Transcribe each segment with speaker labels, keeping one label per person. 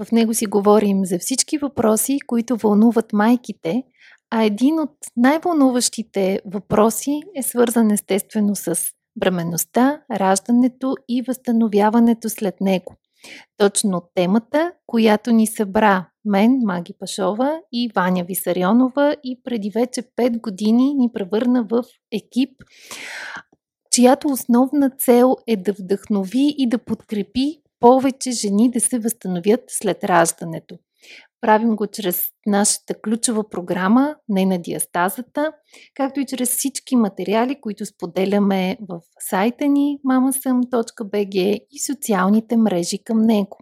Speaker 1: В него си говорим за всички въпроси, които вълнуват майките, а един от най-вълнуващите въпроси е свързан естествено с бременността, раждането и възстановяването след него. Точно темата, която ни събра мен, Маги Пашова и Ваня Висарионова и преди вече 5 години ни превърна в екип, чиято основна цел е да вдъхнови и да подкрепи повече жени да се възстановят след раждането. Правим го чрез нашата ключова програма Не на диастазата, както и чрез всички материали, които споделяме в сайта ни mamasam.bg и социалните мрежи към него.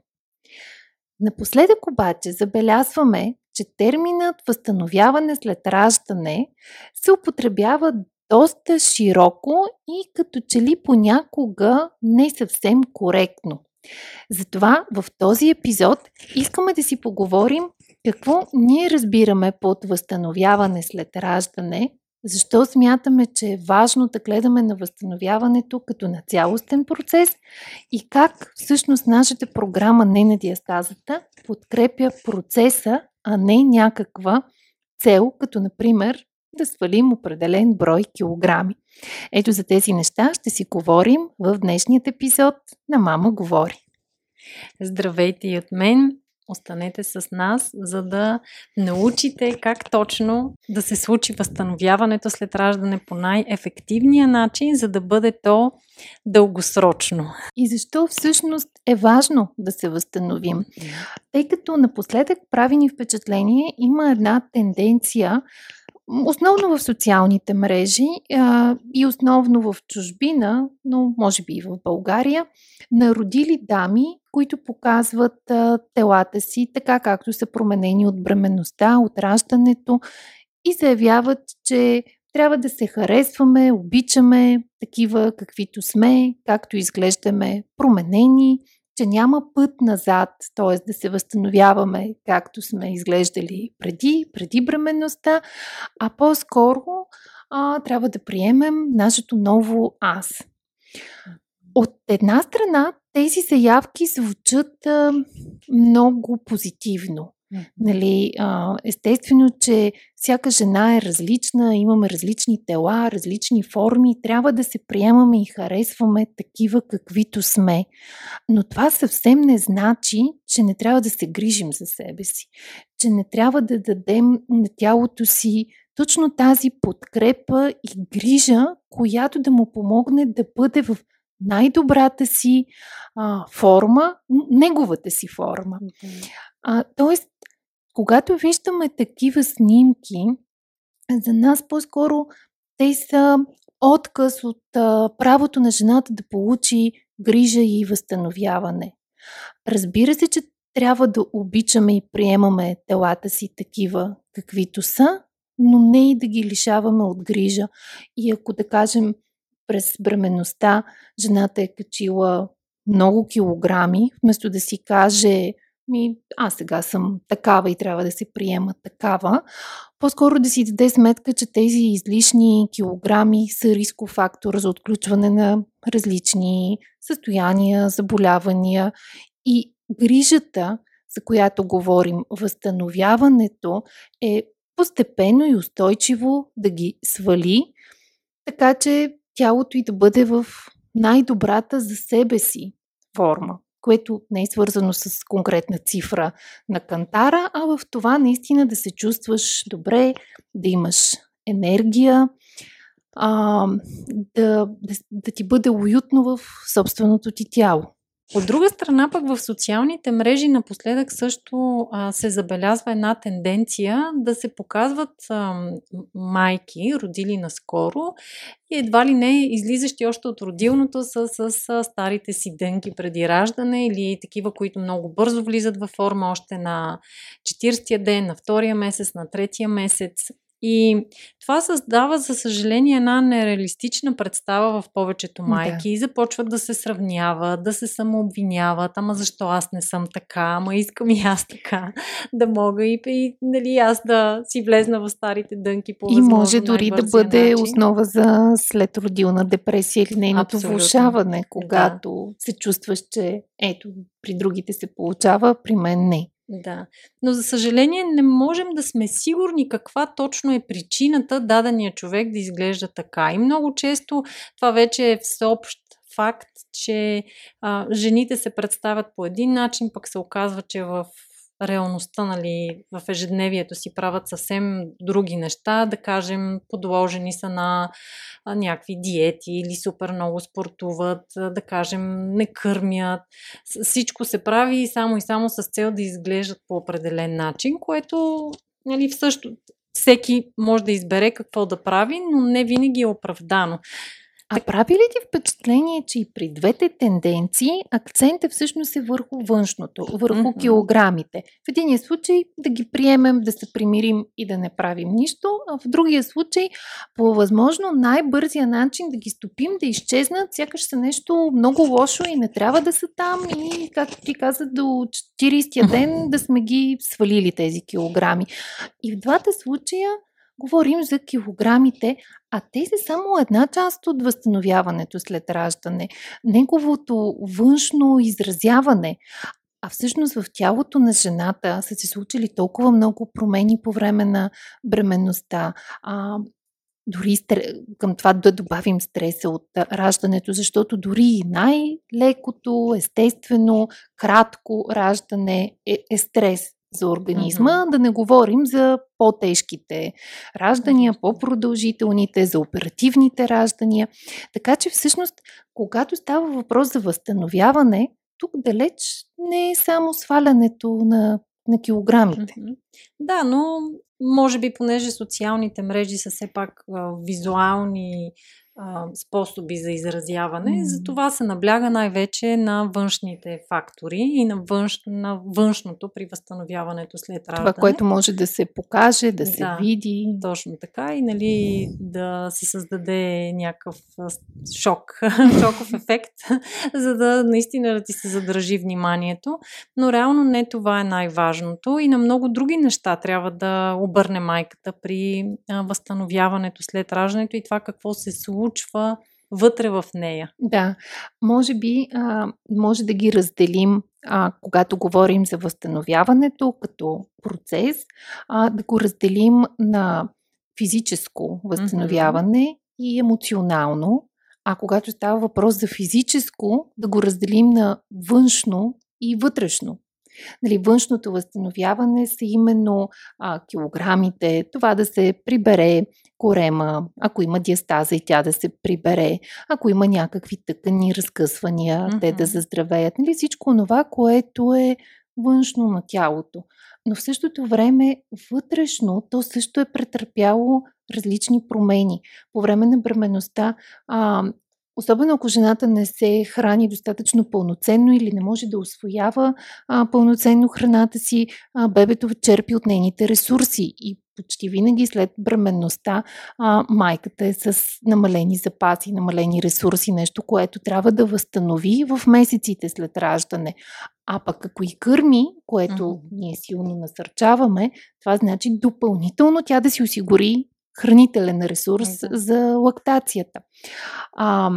Speaker 1: Напоследък обаче забелязваме, че терминът възстановяване след раждане се употребява доста широко и като че ли понякога не съвсем коректно. Затова в този епизод искаме да си поговорим какво ние разбираме под възстановяване след раждане, защо смятаме, че е важно да гледаме на възстановяването като на цялостен процес и как всъщност нашата програма Не на диастазата подкрепя процеса, а не някаква цел, като например да свалим определен брой килограми. Ето за тези неща ще си говорим в днешният епизод на Мама говори.
Speaker 2: Здравейте и от мен! Останете с нас, за да научите как точно да се случи възстановяването след раждане по най-ефективния начин, за да бъде то дългосрочно.
Speaker 1: И защо всъщност е важно да се възстановим? Тъй като напоследък прави ни впечатление, има една тенденция Основно в социалните мрежи а, и основно в чужбина, но може би и в България, народили дами, които показват а, телата си така както са променени от бременността, от раждането и заявяват, че трябва да се харесваме, обичаме такива каквито сме, както изглеждаме променени, че няма път назад, т.е. да се възстановяваме както сме изглеждали преди, преди бременността, а по-скоро а, трябва да приемем нашето ново аз. От една страна, тези заявки звучат а, много позитивно. Нали, а, естествено, че всяка жена е различна, имаме различни тела, различни форми, трябва да се приемаме и харесваме такива каквито сме. Но това съвсем не значи, че не трябва да се грижим за себе си, че не трябва да дадем на тялото си точно тази подкрепа и грижа, която да му помогне да бъде в най-добрата си а, форма, неговата си форма. А, тоест, когато виждаме такива снимки, за нас по-скоро те са отказ от а, правото на жената да получи грижа и възстановяване. Разбира се, че трябва да обичаме и приемаме телата си такива, каквито са, но не и да ги лишаваме от грижа. И ако да кажем през бременността жената е качила много килограми, вместо да си каже ми, аз сега съм такава и трябва да се приема такава, по-скоро да си даде сметка, че тези излишни килограми са рисков фактор за отключване на различни състояния, заболявания. И грижата, за която говорим, възстановяването е постепенно и устойчиво да ги свали, така че тялото и да бъде в най-добрата за себе си форма което не е свързано с конкретна цифра на кантара, а в това наистина да се чувстваш добре, да имаш енергия, а, да, да, да ти бъде уютно в собственото ти тяло.
Speaker 2: От друга страна, пък в социалните мрежи напоследък също а, се забелязва една тенденция да се показват а, майки, родили наскоро, и едва ли не излизащи още от родилното с, с, с старите си дънки преди раждане или такива, които много бързо влизат във форма още на 40-я ден, на втория месец, на третия месец. И това създава, за съжаление, една нереалистична представа в повечето майки да. и започват да се сравняват, да се самообвиняват, ама защо аз не съм така, ама искам и аз така да мога и, и нали, аз да си влезна в старите дънки по
Speaker 1: И може дори да бъде начин. основа за следродилна депресия или нейното влушаване, когато да. се чувстваш, че ето, при другите се получава, при мен не.
Speaker 2: Да. Но за съжаление не можем да сме сигурни каква точно е причината дадения човек да изглежда така. И много често това вече е всеобщ факт, че а, жените се представят по един начин, пък се оказва, че в реалността, нали, в ежедневието си правят съвсем други неща, да кажем, подложени са на някакви диети или супер много спортуват, да кажем, не кърмят. Всичко се прави само и само с цел да изглеждат по определен начин, което нали, в също всеки може да избере какво да прави, но не винаги е оправдано.
Speaker 1: А прави ли ти впечатление, че и при двете тенденции акцентът всъщност е върху външното, върху mm-hmm. килограмите? В единия случай да ги приемем, да се примирим и да не правим нищо, а в другия случай по възможно най-бързия начин да ги стопим, да изчезнат, сякаш са нещо много лошо и не трябва да са там и, както ти каза, до 40-я ден да сме ги свалили тези килограми. И в двата случая говорим за килограмите, а те са само една част от възстановяването след раждане. Неговото външно изразяване, а всъщност в тялото на жената са се случили толкова много промени по време на бременността. А, дори към това да добавим стреса от раждането, защото дори най-лекото, естествено, кратко раждане е, е стрес за организма, mm-hmm. да не говорим за по-тежките раждания, по-продължителните, за оперативните раждания. Така че всъщност, когато става въпрос за възстановяване, тук далеч не е само свалянето на, на килограмите. Mm-hmm.
Speaker 2: Да, но може би понеже социалните мрежи са все пак а, визуални а, способи за изразяване. Mm. Затова се набляга най-вече на външните фактори и на, външ, на външното при възстановяването след раждане.
Speaker 1: Това, което може да се покаже, да се
Speaker 2: да,
Speaker 1: види.
Speaker 2: Точно така и нали, да се създаде някакъв шок, шоков ефект, за да наистина да ти се задържи вниманието. Но реално не това е най-важното и на много други неща трябва да обърне майката при възстановяването след раждането и това какво се случва случва вътре в нея.
Speaker 1: Да, може би а, може да ги разделим, а, когато говорим за възстановяването като процес, а, да го разделим на физическо възстановяване mm-hmm. и емоционално, а когато става въпрос за физическо, да го разделим на външно и вътрешно. Нали, външното възстановяване са именно а, килограмите, това да се прибере корема, ако има диастаза и тя да се прибере, ако има някакви тъкани, разкъсвания, mm-hmm. те да заздравеят. Нали, всичко това, което е външно на тялото. Но в същото време вътрешно то също е претърпяло различни промени. По време на бременността а, Особено ако жената не се храни достатъчно пълноценно или не може да освоява а, пълноценно храната си, а, бебето черпи от нейните ресурси и почти винаги след бременността а, майката е с намалени запаси, намалени ресурси, нещо, което трябва да възстанови в месеците след раждане. А пък ако и кърми, което ние силно насърчаваме, това значи допълнително тя да си осигури хранителен ресурс да. за лактацията. А,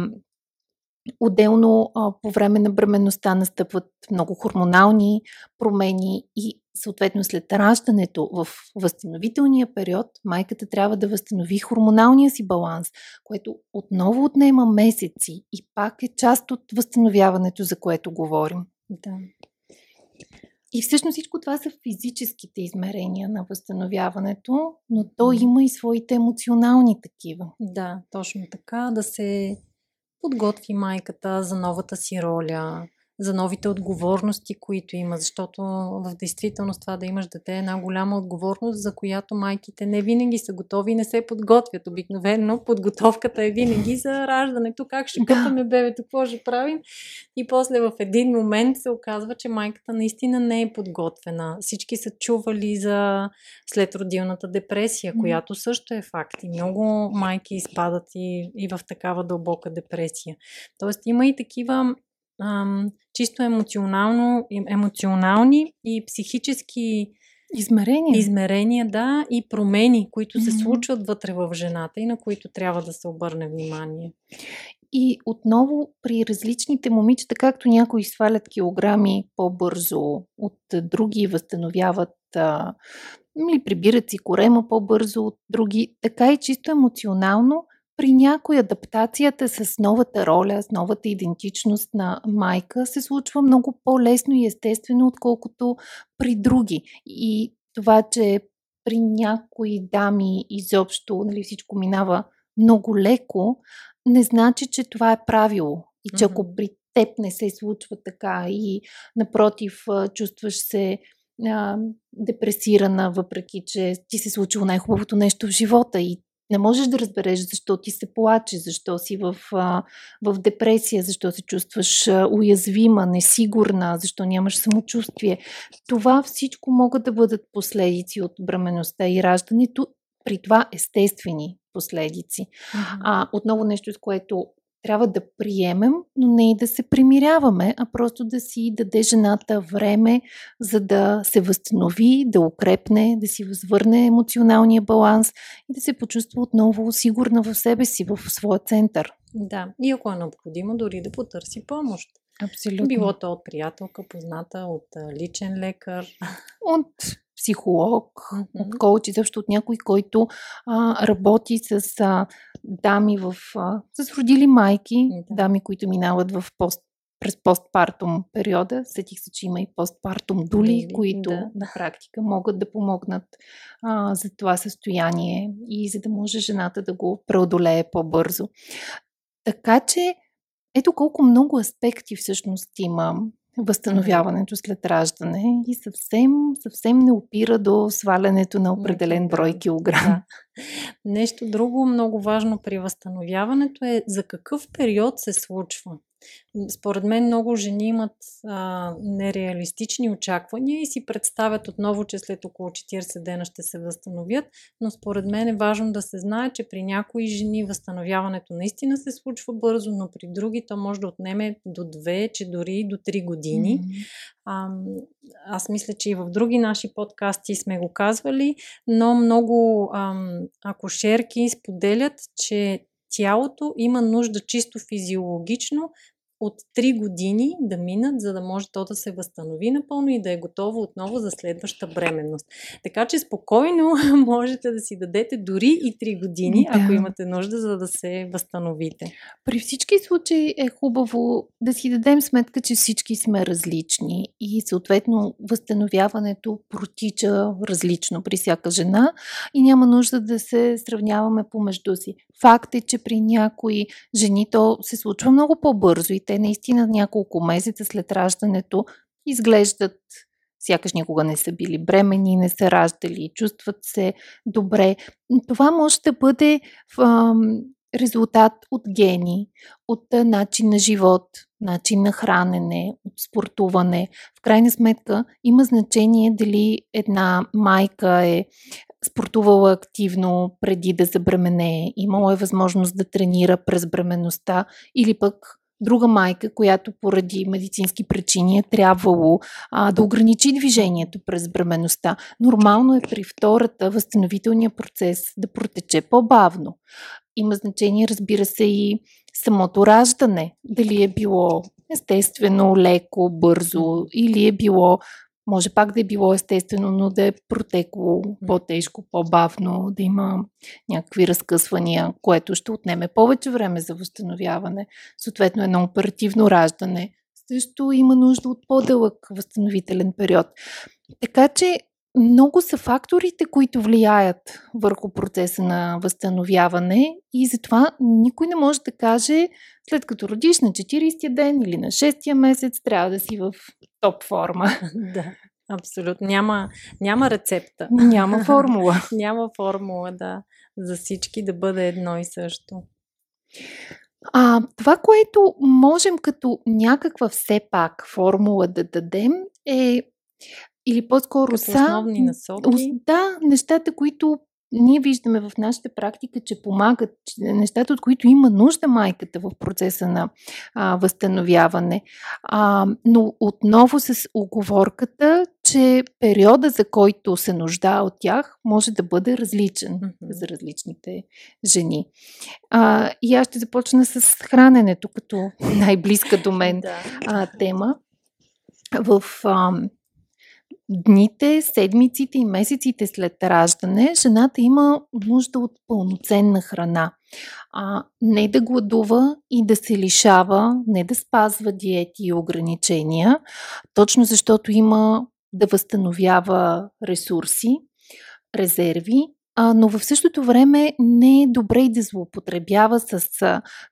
Speaker 1: Отделно а, по време на бременността настъпват много хормонални промени и съответно след раждането в възстановителния период майката трябва да възстанови хормоналния си баланс, което отново отнема месеци и пак е част от възстановяването, за което говорим.
Speaker 2: Да.
Speaker 1: И всъщност всичко това са физическите измерения на възстановяването, но то има и своите емоционални такива.
Speaker 2: Да, точно така. Да се подготви майката за новата си роля, за новите отговорности, които има, защото в действителност това да имаш дете е една голяма отговорност, за която майките не винаги са готови и не се подготвят. Обикновено подготовката е винаги за раждането, как ще къпаме бебето, какво ще правим. И после в един момент се оказва, че майката наистина не е подготвена. Всички са чували за следродилната депресия, която също е факт. И много майки изпадат и, и в такава дълбока депресия. Тоест има и такива ам, чисто емоционално, емоционални и психически
Speaker 1: измерения.
Speaker 2: измерения, да, и промени, които се случват вътре в жената и на които трябва да се обърне внимание.
Speaker 1: И отново при различните момичета, както някои свалят килограми по-бързо от други, възстановяват а, или прибират си корема по-бързо от други, така и чисто емоционално при някои адаптацията с новата роля, с новата идентичност на майка се случва много по-лесно и естествено, отколкото при други. И това, че при някои дами изобщо нали, всичко минава много леко, не значи, че това е правило. И че ако при теб не се случва така и напротив чувстваш се а, депресирана, въпреки че ти се случило най-хубавото нещо в живота и не можеш да разбереш защо ти се плаче, защо си в, в депресия, защо се чувстваш уязвима, несигурна, защо нямаш самочувствие. Това всичко могат да бъдат последици от бременността и раждането, при това естествени последици. А, отново нещо, с което трябва да приемем, но не и да се примиряваме, а просто да си даде жената време, за да се възстанови, да укрепне, да си възвърне емоционалния баланс и да се почувства отново сигурна в себе си, в своя център.
Speaker 2: Да, и ако е необходимо, дори да потърси помощ.
Speaker 1: Абсолютно.
Speaker 2: Било то от приятелка, позната, от личен лекар.
Speaker 1: От психолог, mm-hmm. от коуч, също от някой, който а, работи с а, дами в, а, с родили майки, mm-hmm. дами, които минават в пост през постпартум периода. Сетих се, че има и постпартум дули, Дали, които да. на практика могат да помогнат а, за това състояние и за да може жената да го преодолее по-бързо. Така че, ето колко много аспекти всъщност има възстановяването след раждане и съвсем, съвсем не опира до свалянето на определен брой килограм. Да.
Speaker 2: Нещо друго много важно при възстановяването е за какъв период се случва. Според мен много жени имат а, нереалистични очаквания и си представят отново, че след около 40 дена ще се възстановят, но според мен е важно да се знае, че при някои жени възстановяването наистина се случва бързо, но при други то може да отнеме до 2, че дори до 3 години. Mm-hmm. А, аз мисля, че и в други наши подкасти сме го казвали, но много ам, акушерки споделят, че тялото има нужда чисто физиологично от 3 години да минат, за да може то да се възстанови напълно и да е готово отново за следваща бременност. Така че спокойно можете да си дадете дори и 3 години, да. ако имате нужда, за да се възстановите.
Speaker 1: При всички случаи е хубаво да си дадем сметка, че всички сме различни и съответно възстановяването протича различно при всяка жена и няма нужда да се сравняваме помежду си. Факт е, че при някои жени то се случва много по-бързо и те наистина няколко месеца след раждането изглеждат сякаш никога не са били бремени, не са раждали, чувстват се добре. Това може да бъде в, резултат от гени, от начин на живот, начин на хранене, от спортуване. В крайна сметка има значение дали една майка е спортувала активно преди да забременее, имала е възможност да тренира през бременността или пък друга майка, която поради медицински причини е трябвало а, да ограничи движението през бременността. Нормално е при втората възстановителния процес да протече по-бавно. Има значение, разбира се, и самото раждане. Дали е било естествено, леко, бързо или е било може пак да е било естествено, но да е протекло по-тежко, по-бавно, да има някакви разкъсвания, което ще отнеме повече време за възстановяване. Съответно, едно оперативно раждане също има нужда от по-дълъг възстановителен период. Така че много са факторите, които влияят върху процеса на възстановяване и затова никой не може да каже, след като родиш на 40-я ден или на 6-я месец, трябва да си в топ форма.
Speaker 2: Да. Абсолютно. Няма, няма рецепта.
Speaker 1: Няма формула.
Speaker 2: няма формула, да. За всички да бъде едно и също.
Speaker 1: А, това, което можем като някаква все пак формула да дадем е или по-скоро
Speaker 2: като са основни насоки.
Speaker 1: Да, нещата, които ние виждаме в нашата практика, че помагат, нещата, от които има нужда майката в процеса на а, възстановяване. А, но отново с оговорката, че периода, за който се нуждае от тях, може да бъде различен mm-hmm. за различните жени. А, и аз ще започна с храненето, като най-близка до мен а, тема. В а, дните, седмиците и месеците след раждане, жената има нужда от пълноценна храна. А, не да гладува и да се лишава, не да спазва диети и ограничения, точно защото има да възстановява ресурси, резерви но в същото време не е добре и да злоупотребява с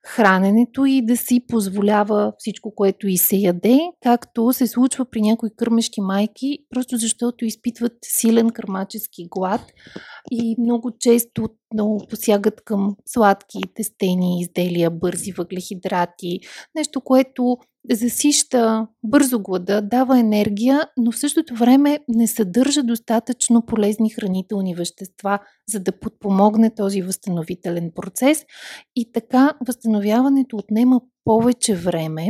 Speaker 1: храненето и да си позволява всичко, което и се яде, както се случва при някои кърмещи майки, просто защото изпитват силен кърмачески глад и много често много посягат към сладки, тестени изделия, бързи въглехидрати, нещо, което засища бързо глада, дава енергия, но в същото време не съдържа достатъчно полезни хранителни вещества, за да подпомогне този възстановителен процес. И така възстановяването отнема повече време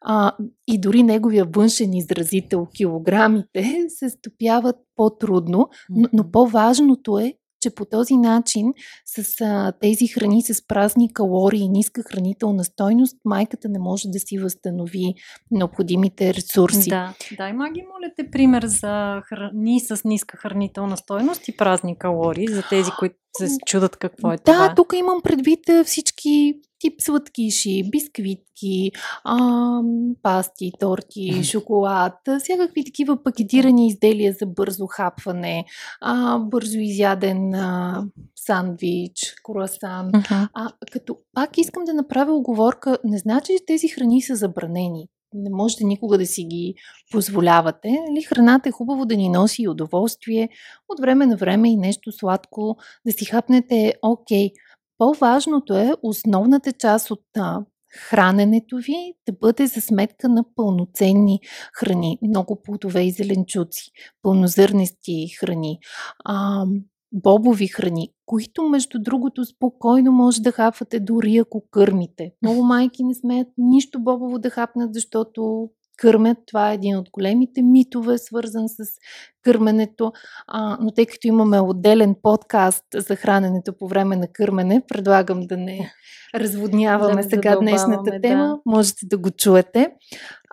Speaker 1: а, и дори неговия външен изразител, килограмите, се стопяват по-трудно, но, но по-важното е че по този начин с а, тези храни с празни калории и ниска хранителна стойност, майката не може да си възстанови необходимите ресурси.
Speaker 2: Да, дай маги, моля те пример за храни с ниска хранителна стойност и празни калории, за тези, които се чудат какво е
Speaker 1: да,
Speaker 2: това.
Speaker 1: Да, тук имам предвид всички тип сладкиши, бисквитки, а, пасти, торти, шоколад, всякакви такива пакетирани изделия за бързо хапване, а, бързо изяден а, сандвич, круасан. Uh-huh. А, като пак искам да направя оговорка, не значи, че тези храни са забранени не можете никога да си ги позволявате. Нали, храната е хубаво да ни носи и удоволствие, от време на време и нещо сладко, да си хапнете окей. По-важното е основната част от храненето ви да бъде за сметка на пълноценни храни, много плодове и зеленчуци, пълнозърнести храни, а, бобови храни, които между другото спокойно може да хапвате дори ако кърмите. Много майки не смеят нищо бобово да хапнат, защото кърмят. Това е един от големите митове, свързан с кърменето. А, но тъй като имаме отделен подкаст за храненето по време на кърмене, предлагам да не разводняваме да сега днешната тема. Да. Можете да го чуете.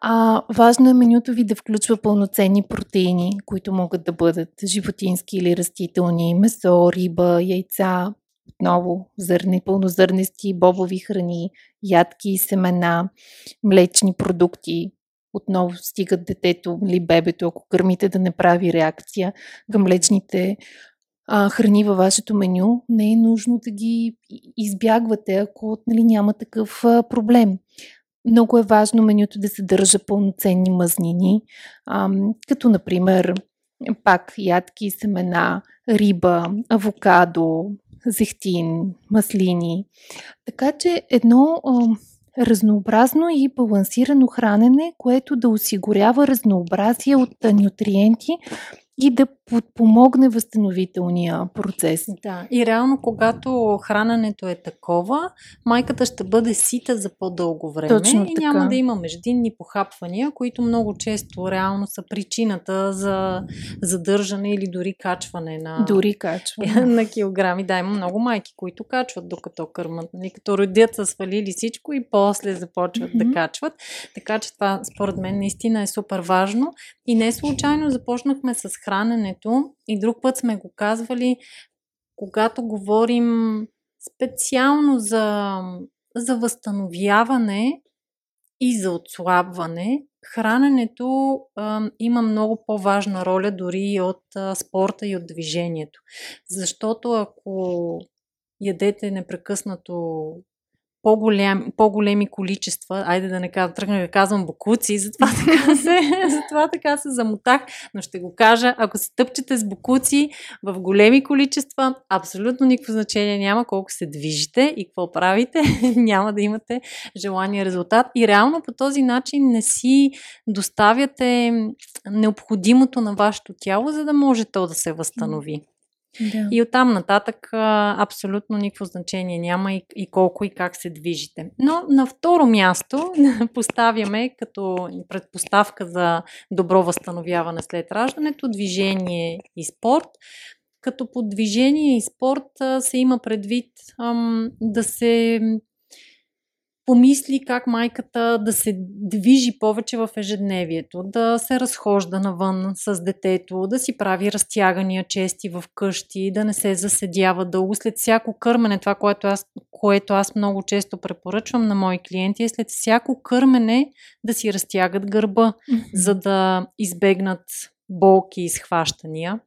Speaker 1: А, важно е менюто ви да включва пълноценни протеини, които могат да бъдат животински или растителни, месо, риба, яйца, отново зърни, пълнозърнести, бобови храни, ядки и семена, млечни продукти, отново стигат детето или бебето, ако кърмите да не прави реакция към млечните а, храни във вашето меню, не е нужно да ги избягвате, ако нали, няма такъв а, проблем. Много е важно менюто да съдържа пълноценни мазнини, а, като например пак ядки, семена, риба, авокадо, зехтин, маслини. Така че едно а, разнообразно и балансирано хранене, което да осигурява разнообразие от нутриенти и да подпомогне възстановителния процес.
Speaker 2: Да, и реално, когато храненето е такова, майката ще бъде сита за по-дълго време
Speaker 1: Точно
Speaker 2: и така. няма да има междинни похапвания, които много често реално са причината за задържане или дори качване на,
Speaker 1: дори качване.
Speaker 2: на килограми. Да, има много майки, които качват докато кърмат. Нали, като родят са свалили всичко и после започват mm-hmm. да качват. Така че това според мен наистина е супер важно. И не случайно започнахме с храненето и друг път сме го казвали, когато говорим специално за, за възстановяване, и за отслабване, храненето а, има много по-важна роля дори и от а, спорта и от движението. Защото ако ядете непрекъснато по-голям, по-големи количества, айде да не казвам, тръгна да казвам букуци, затова така, се, затова така се замотах, но ще го кажа, ако се тъпчете с букуци в големи количества, абсолютно никакво значение няма колко се движите и какво правите, няма да имате желания резултат и реално по този начин не си доставяте необходимото на вашето тяло, за да може то да се възстанови. Да. И оттам нататък а, абсолютно никакво значение няма и, и колко и как се движите. Но на второ място поставяме като предпоставка за добро възстановяване след раждането движение и спорт. Като по движение и спорт се има предвид ам, да се помисли как майката да се движи повече в ежедневието, да се разхожда навън с детето, да си прави разтягания чести в къщи, да не се заседява дълго. След всяко кърмене, това, което аз, което аз много често препоръчвам на мои клиенти, е след всяко кърмене да си разтягат гърба, mm-hmm. за да избегнат болки и схващания.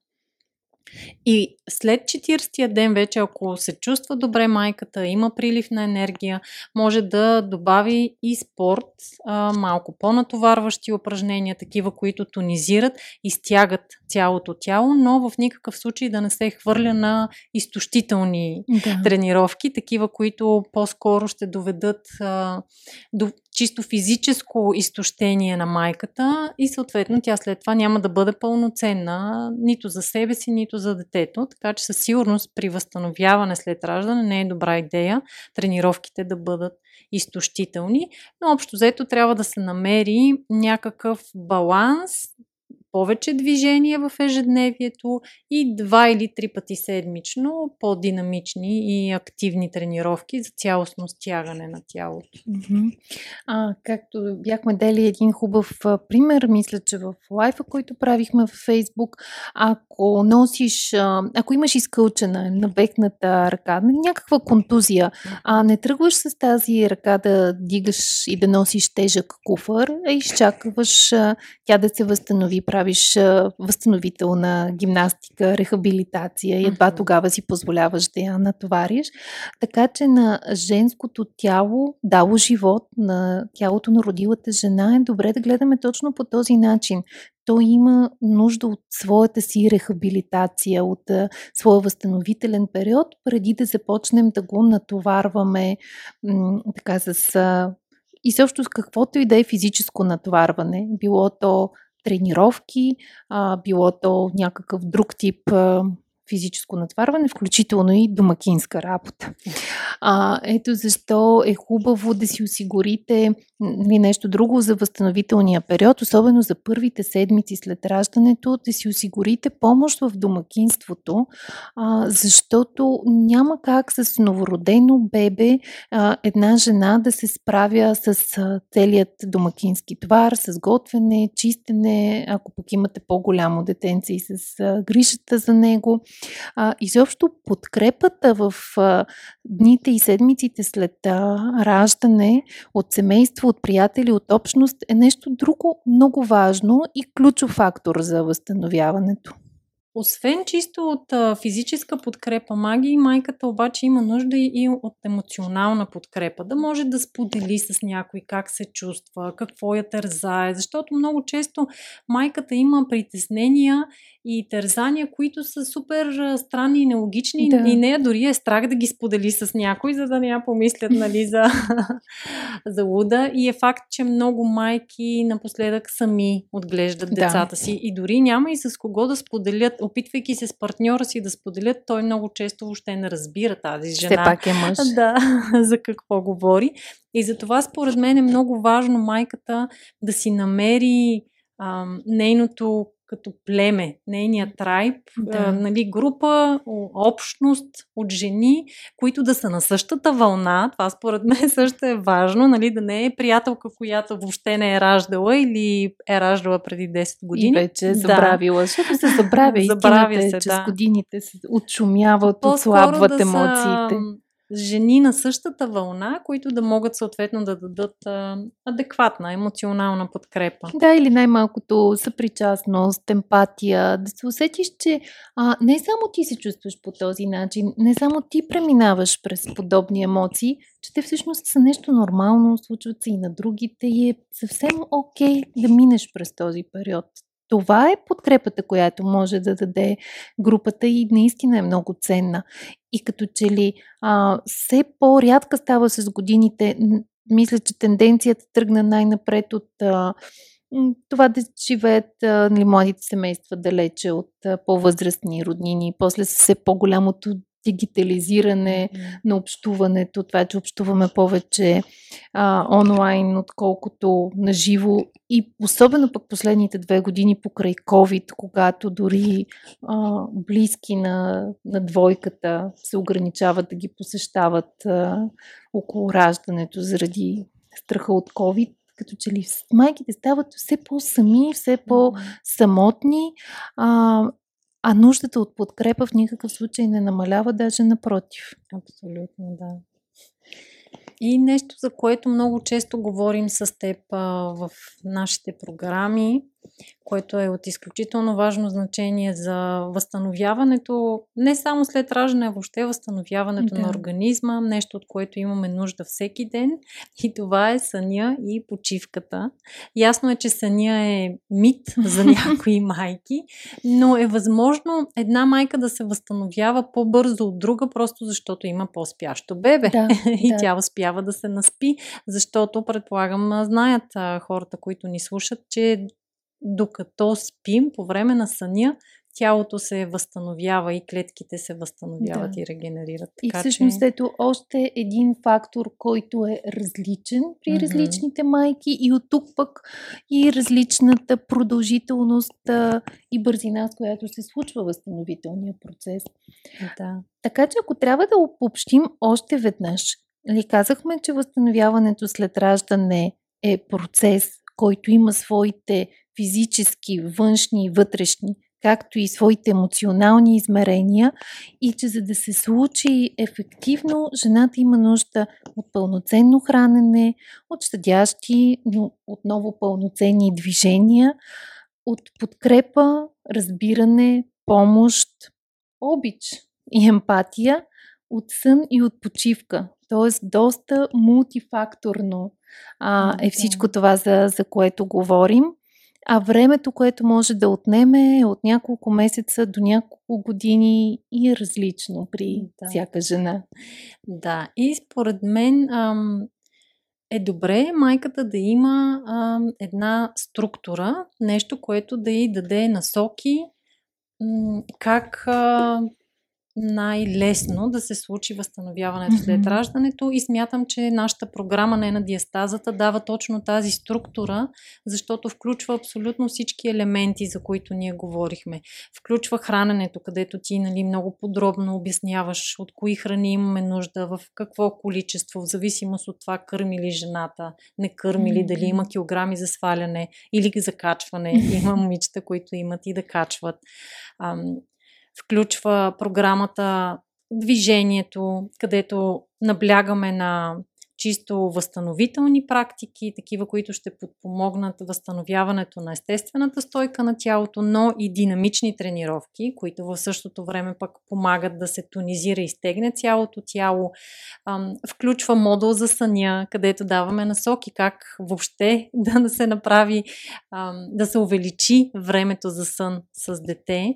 Speaker 2: И след 40-я ден вече, ако се чувства добре майката, има прилив на енергия, може да добави и спорт, а, малко по-натоварващи упражнения, такива, които тонизират и стягат цялото тяло, но в никакъв случай да не се хвърля на изтощителни да. тренировки, такива, които по-скоро ще доведат а, до чисто физическо изтощение на майката и съответно тя след това няма да бъде пълноценна нито за себе си, нито за детето. Така че със сигурност при възстановяване след раждане не е добра идея тренировките да бъдат изтощителни. Но общо взето трябва да се намери някакъв баланс, повече движение в ежедневието и два или три пъти седмично по-динамични и активни тренировки за цялостно стягане на тялото.
Speaker 1: А, както бяхме дали един хубав пример, мисля, че в лайфа, който правихме в Фейсбук, ако носиш, ако имаш изкълчена, набекната ръка, някаква контузия, а не тръгваш с тази ръка да дигаш и да носиш тежък куфър, а изчакваш тя да се възстанови правиш възстановителна гимнастика, рехабилитация и едва тогава си позволяваш да я натовариш. Така че на женското тяло, дало живот, на тялото на родилата жена е добре да гледаме точно по този начин. То има нужда от своята си рехабилитация, от а, своя възстановителен период, преди да започнем да го натоварваме м- така с а, и също с каквото и да е физическо натоварване, било то тренировки, а, било то някакъв друг тип а, физическо натварване, включително и домакинска работа. А, ето защо е хубаво да си осигурите нали, нещо друго за възстановителния период, особено за първите седмици след раждането, да си осигурите помощ в домакинството, а, защото няма как с новородено бебе а, една жена да се справя с а, целият домакински товар, с готвене, чистене, ако пък имате по-голямо детенце и с а, грижата за него. А, изобщо подкрепата в а, дните и седмиците след а, раждане от семейство, от приятели, от общност е нещо друго много важно и ключов фактор за възстановяването.
Speaker 2: Освен чисто от а, физическа подкрепа, маги, майката обаче има нужда и от емоционална подкрепа. Да може да сподели с някой как се чувства, какво я тързае, защото много често майката има притеснения и тързания, които са супер странни и нелогични да. и нея дори е страх да ги сподели с някой, за да не я помислят нали, за, за луда. И е факт, че много майки напоследък сами отглеждат да. децата си и дори няма и с кого да споделят, опитвайки се с партньора си да споделят, той много често въобще не разбира тази жена.
Speaker 1: Все пак е мъж.
Speaker 2: Да, за какво говори. И затова според мен е много важно майката да си намери а, нейното като племе, нейният трайб, да. нали, група, общност от жени, които да са на същата вълна. Това според мен също е важно, нали, да не е приятелка, която въобще не е раждала или е раждала преди 10 години.
Speaker 1: И вече е забравила, да. защото се забравя. забравя се, че да. с годините се отшумяват, отслабват да емоциите. Са
Speaker 2: жени на същата вълна, които да могат съответно да дадат а, адекватна емоционална подкрепа.
Speaker 1: Да, или най-малкото съпричастност, емпатия, да се усетиш, че а, не само ти се чувстваш по този начин, не само ти преминаваш през подобни емоции, че те всъщност са нещо нормално, случват се и на другите и е съвсем окей okay да минеш през този период. Това е подкрепата, която може да даде групата и наистина е много ценна. И като че ли а, все по-рядка става с годините, мисля, че тенденцията тръгна най-напред от а, това да живеят нали, младите семейства далече от по-възрастни роднини, после все по-голямото дигитализиране на общуването, това, че общуваме повече а, онлайн, отколкото на живо. И особено пък последните две години покрай COVID, когато дори а, близки на, на двойката се ограничават да ги посещават а, около раждането заради страха от COVID, като че ли майките стават все по-сами, все по-самотни. А, а нуждата от подкрепа в никакъв случай не намалява, даже напротив.
Speaker 2: Абсолютно, да. И нещо, за което много често говорим с теб а, в нашите програми, което е от изключително важно значение за възстановяването, не само след раждане, а въобще възстановяването да. на организма, нещо от което имаме нужда всеки ден. И това е съня и почивката. Ясно е, че съня е мит за някои майки, но е възможно една майка да се възстановява по-бързо от друга, просто защото има по-спящо бебе. Да, и да. тя успява да се наспи, защото, предполагам, знаят хората, които ни слушат, че докато спим, по време на съня, тялото се възстановява и клетките се възстановяват да. и регенерират.
Speaker 1: Така, и всъщност че... ето още един фактор, който е различен при mm-hmm. различните майки и от тук пък и различната продължителност а, и бързина, с която се случва възстановителния процес.
Speaker 2: Да.
Speaker 1: Така че ако трябва да обобщим още веднъж, ли казахме, че възстановяването след раждане е процес, който има своите физически, външни и вътрешни, както и своите емоционални измерения и че за да се случи ефективно, жената има нужда от пълноценно хранене, от щадящи, но отново пълноценни движения, от подкрепа, разбиране, помощ, обич и емпатия, от сън и от почивка. Тоест, доста мултифакторно а, е всичко това, за, за което говорим. А времето, което може да отнеме е от няколко месеца до няколко години и е различно при да. всяка жена.
Speaker 2: Да, и според мен ам, е добре майката да има ам, една структура, нещо, което да й даде насоки м- как а, най-лесно да се случи възстановяването mm-hmm. след раждането и смятам, че нашата програма не на диастазата дава точно тази структура, защото включва абсолютно всички елементи, за които ние говорихме. Включва храненето, където ти нали, много подробно обясняваш от кои храни имаме нужда, в какво количество, в зависимост от това кърми ли жената, не кърми ли, mm-hmm. дали има килограми за сваляне или за качване. Има момичета, които имат и да качват включва програмата движението, където наблягаме на чисто възстановителни практики, такива, които ще подпомогнат възстановяването на естествената стойка на тялото, но и динамични тренировки, които в същото време пък помагат да се тонизира и стегне цялото тяло. Включва модул за съня, където даваме насоки как въобще да се направи, да се увеличи времето за сън с дете.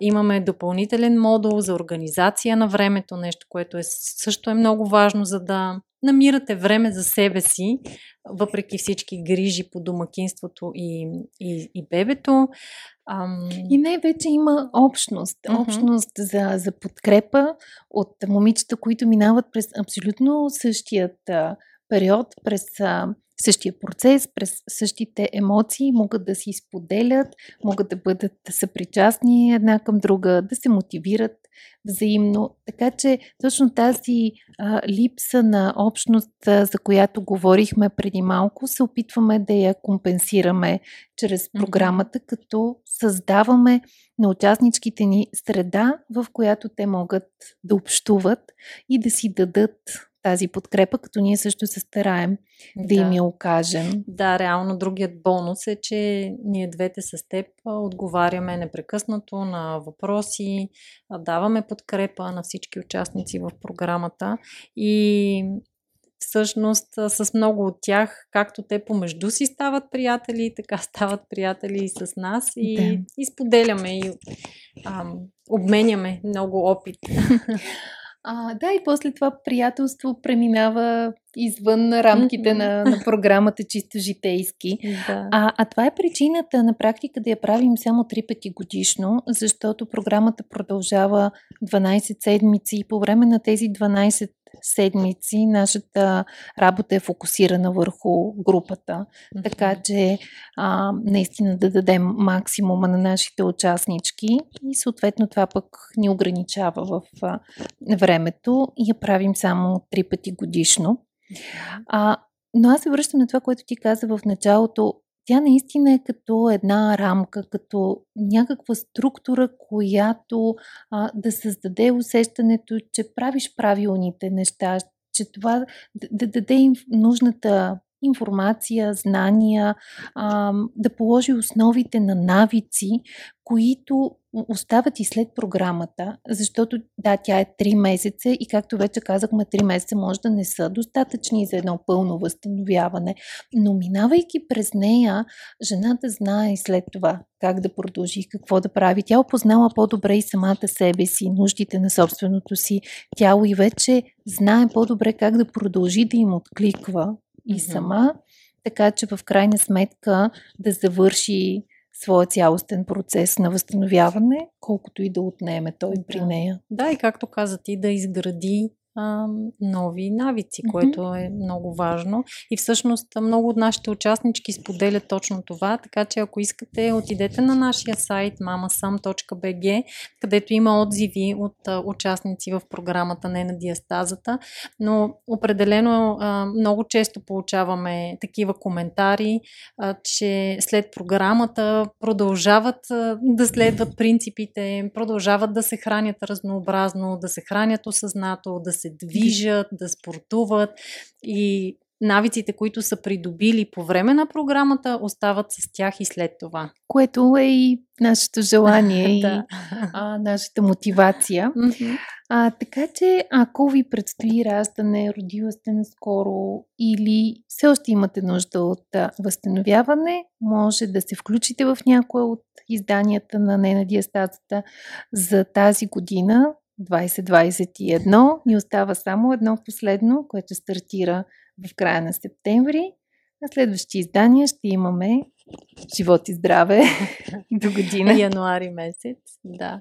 Speaker 2: Имаме допълнителен модул за организация на времето, нещо, което е, също е много важно, за да намирате време за себе си, въпреки всички грижи по домакинството и, и, и бебето.
Speaker 1: Ам... И не вече има общност. Mm-hmm. Общност за, за подкрепа от момичета, които минават през абсолютно същият а, период, през а, същия процес, през същите емоции, могат да си споделят, могат да бъдат съпричастни една към друга, да се мотивират взаимно. Така че точно тази а, липса на общност, а, за която говорихме преди малко, се опитваме да я компенсираме чрез програмата, като създаваме на участничките ни среда, в която те могат да общуват и да си дадат тази подкрепа, като ние също се стараем да, да им я окажем.
Speaker 2: Да, реално другият бонус е, че ние двете с теб отговаряме непрекъснато на въпроси, даваме подкрепа на всички участници в програмата и всъщност с много от тях, както те помежду си стават приятели, така стават приятели и с нас и, да. и споделяме и ам, обменяме много опит.
Speaker 1: А, да, и после това приятелство преминава извън рамките на, на програмата чисто житейски. Да. А, а това е причината на практика да я правим само три пъти годишно, защото програмата продължава 12 седмици и по време на тези 12 седмици нашата работа е фокусирана върху групата, така че а, наистина да дадем максимума на нашите участнички и съответно това пък ни ограничава в а, времето и я правим само три пъти годишно. А, но аз се връщам на това, което ти каза в началото. Тя наистина е като една рамка, като някаква структура, която а, да създаде усещането, че правиш правилните неща, че това да, да даде им нужната информация, знания, а, да положи основите на навици, които остават и след програмата, защото да, тя е 3 месеца и както вече казахме, 3 месеца може да не са достатъчни за едно пълно възстановяване, но минавайки през нея, жената знае след това как да продължи, какво да прави. Тя опознала по-добре и самата себе си, нуждите на собственото си тяло и вече знае по-добре как да продължи да им откликва и сама, така че в крайна сметка да завърши своя цялостен процес на възстановяване, колкото и да отнеме той да. при нея.
Speaker 2: Да, и както каза ти, да изгради а, нови навици, mm-hmm. което е много важно. И всъщност много от нашите участнички споделят точно това, така че ако искате, отидете на нашия сайт mamasam.bg, където има отзиви от а, участници в програмата Не на диастазата, но определено а, много често получаваме такива коментари, а, че след програмата продължават а, да следват принципите, продължават да се хранят разнообразно, да се хранят осъзнато, да се се движат, да спортуват и навиците, които са придобили по време на програмата, остават с тях и след това.
Speaker 1: Което е и нашето желание да. и а, нашата мотивация. А, така че, ако ви предстои раждане, родила сте наскоро или все още имате нужда от а, възстановяване, може да се включите в някоя от изданията на Нена Диастазата за тази година, 2021. Ни остава само едно последно, което стартира в края на септември. На следващи издания ще имаме живот и здраве до година.
Speaker 2: Януари месец, да.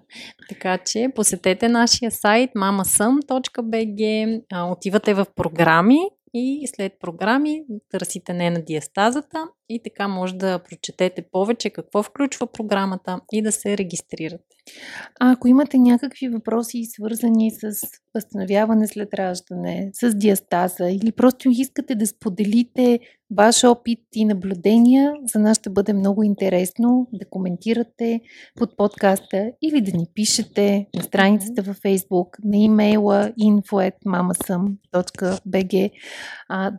Speaker 2: Така че посетете нашия сайт mamasum.bg, отивате в програми и след програми търсите не на диастазата и така може да прочетете повече какво включва програмата и да се регистрирате.
Speaker 1: А ако имате някакви въпроси, свързани с възстановяване след раждане, с диастаза или просто искате да споделите ваш опит и наблюдения, за нас ще бъде много интересно да коментирате под подкаста или да ни пишете на страницата във Facebook, на имейла info.mamasam.bg.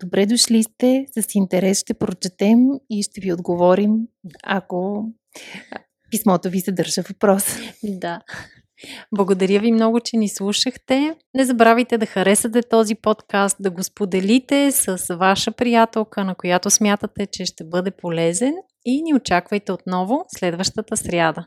Speaker 1: Добре дошли сте, с интерес ще прочетем и ще ви отговорим, ако писмото ви съдържа въпрос.
Speaker 2: Да. Благодаря ви много, че ни слушахте. Не забравяйте да харесате този подкаст, да го споделите с ваша приятелка, на която смятате, че ще бъде полезен и ни очаквайте отново следващата сряда.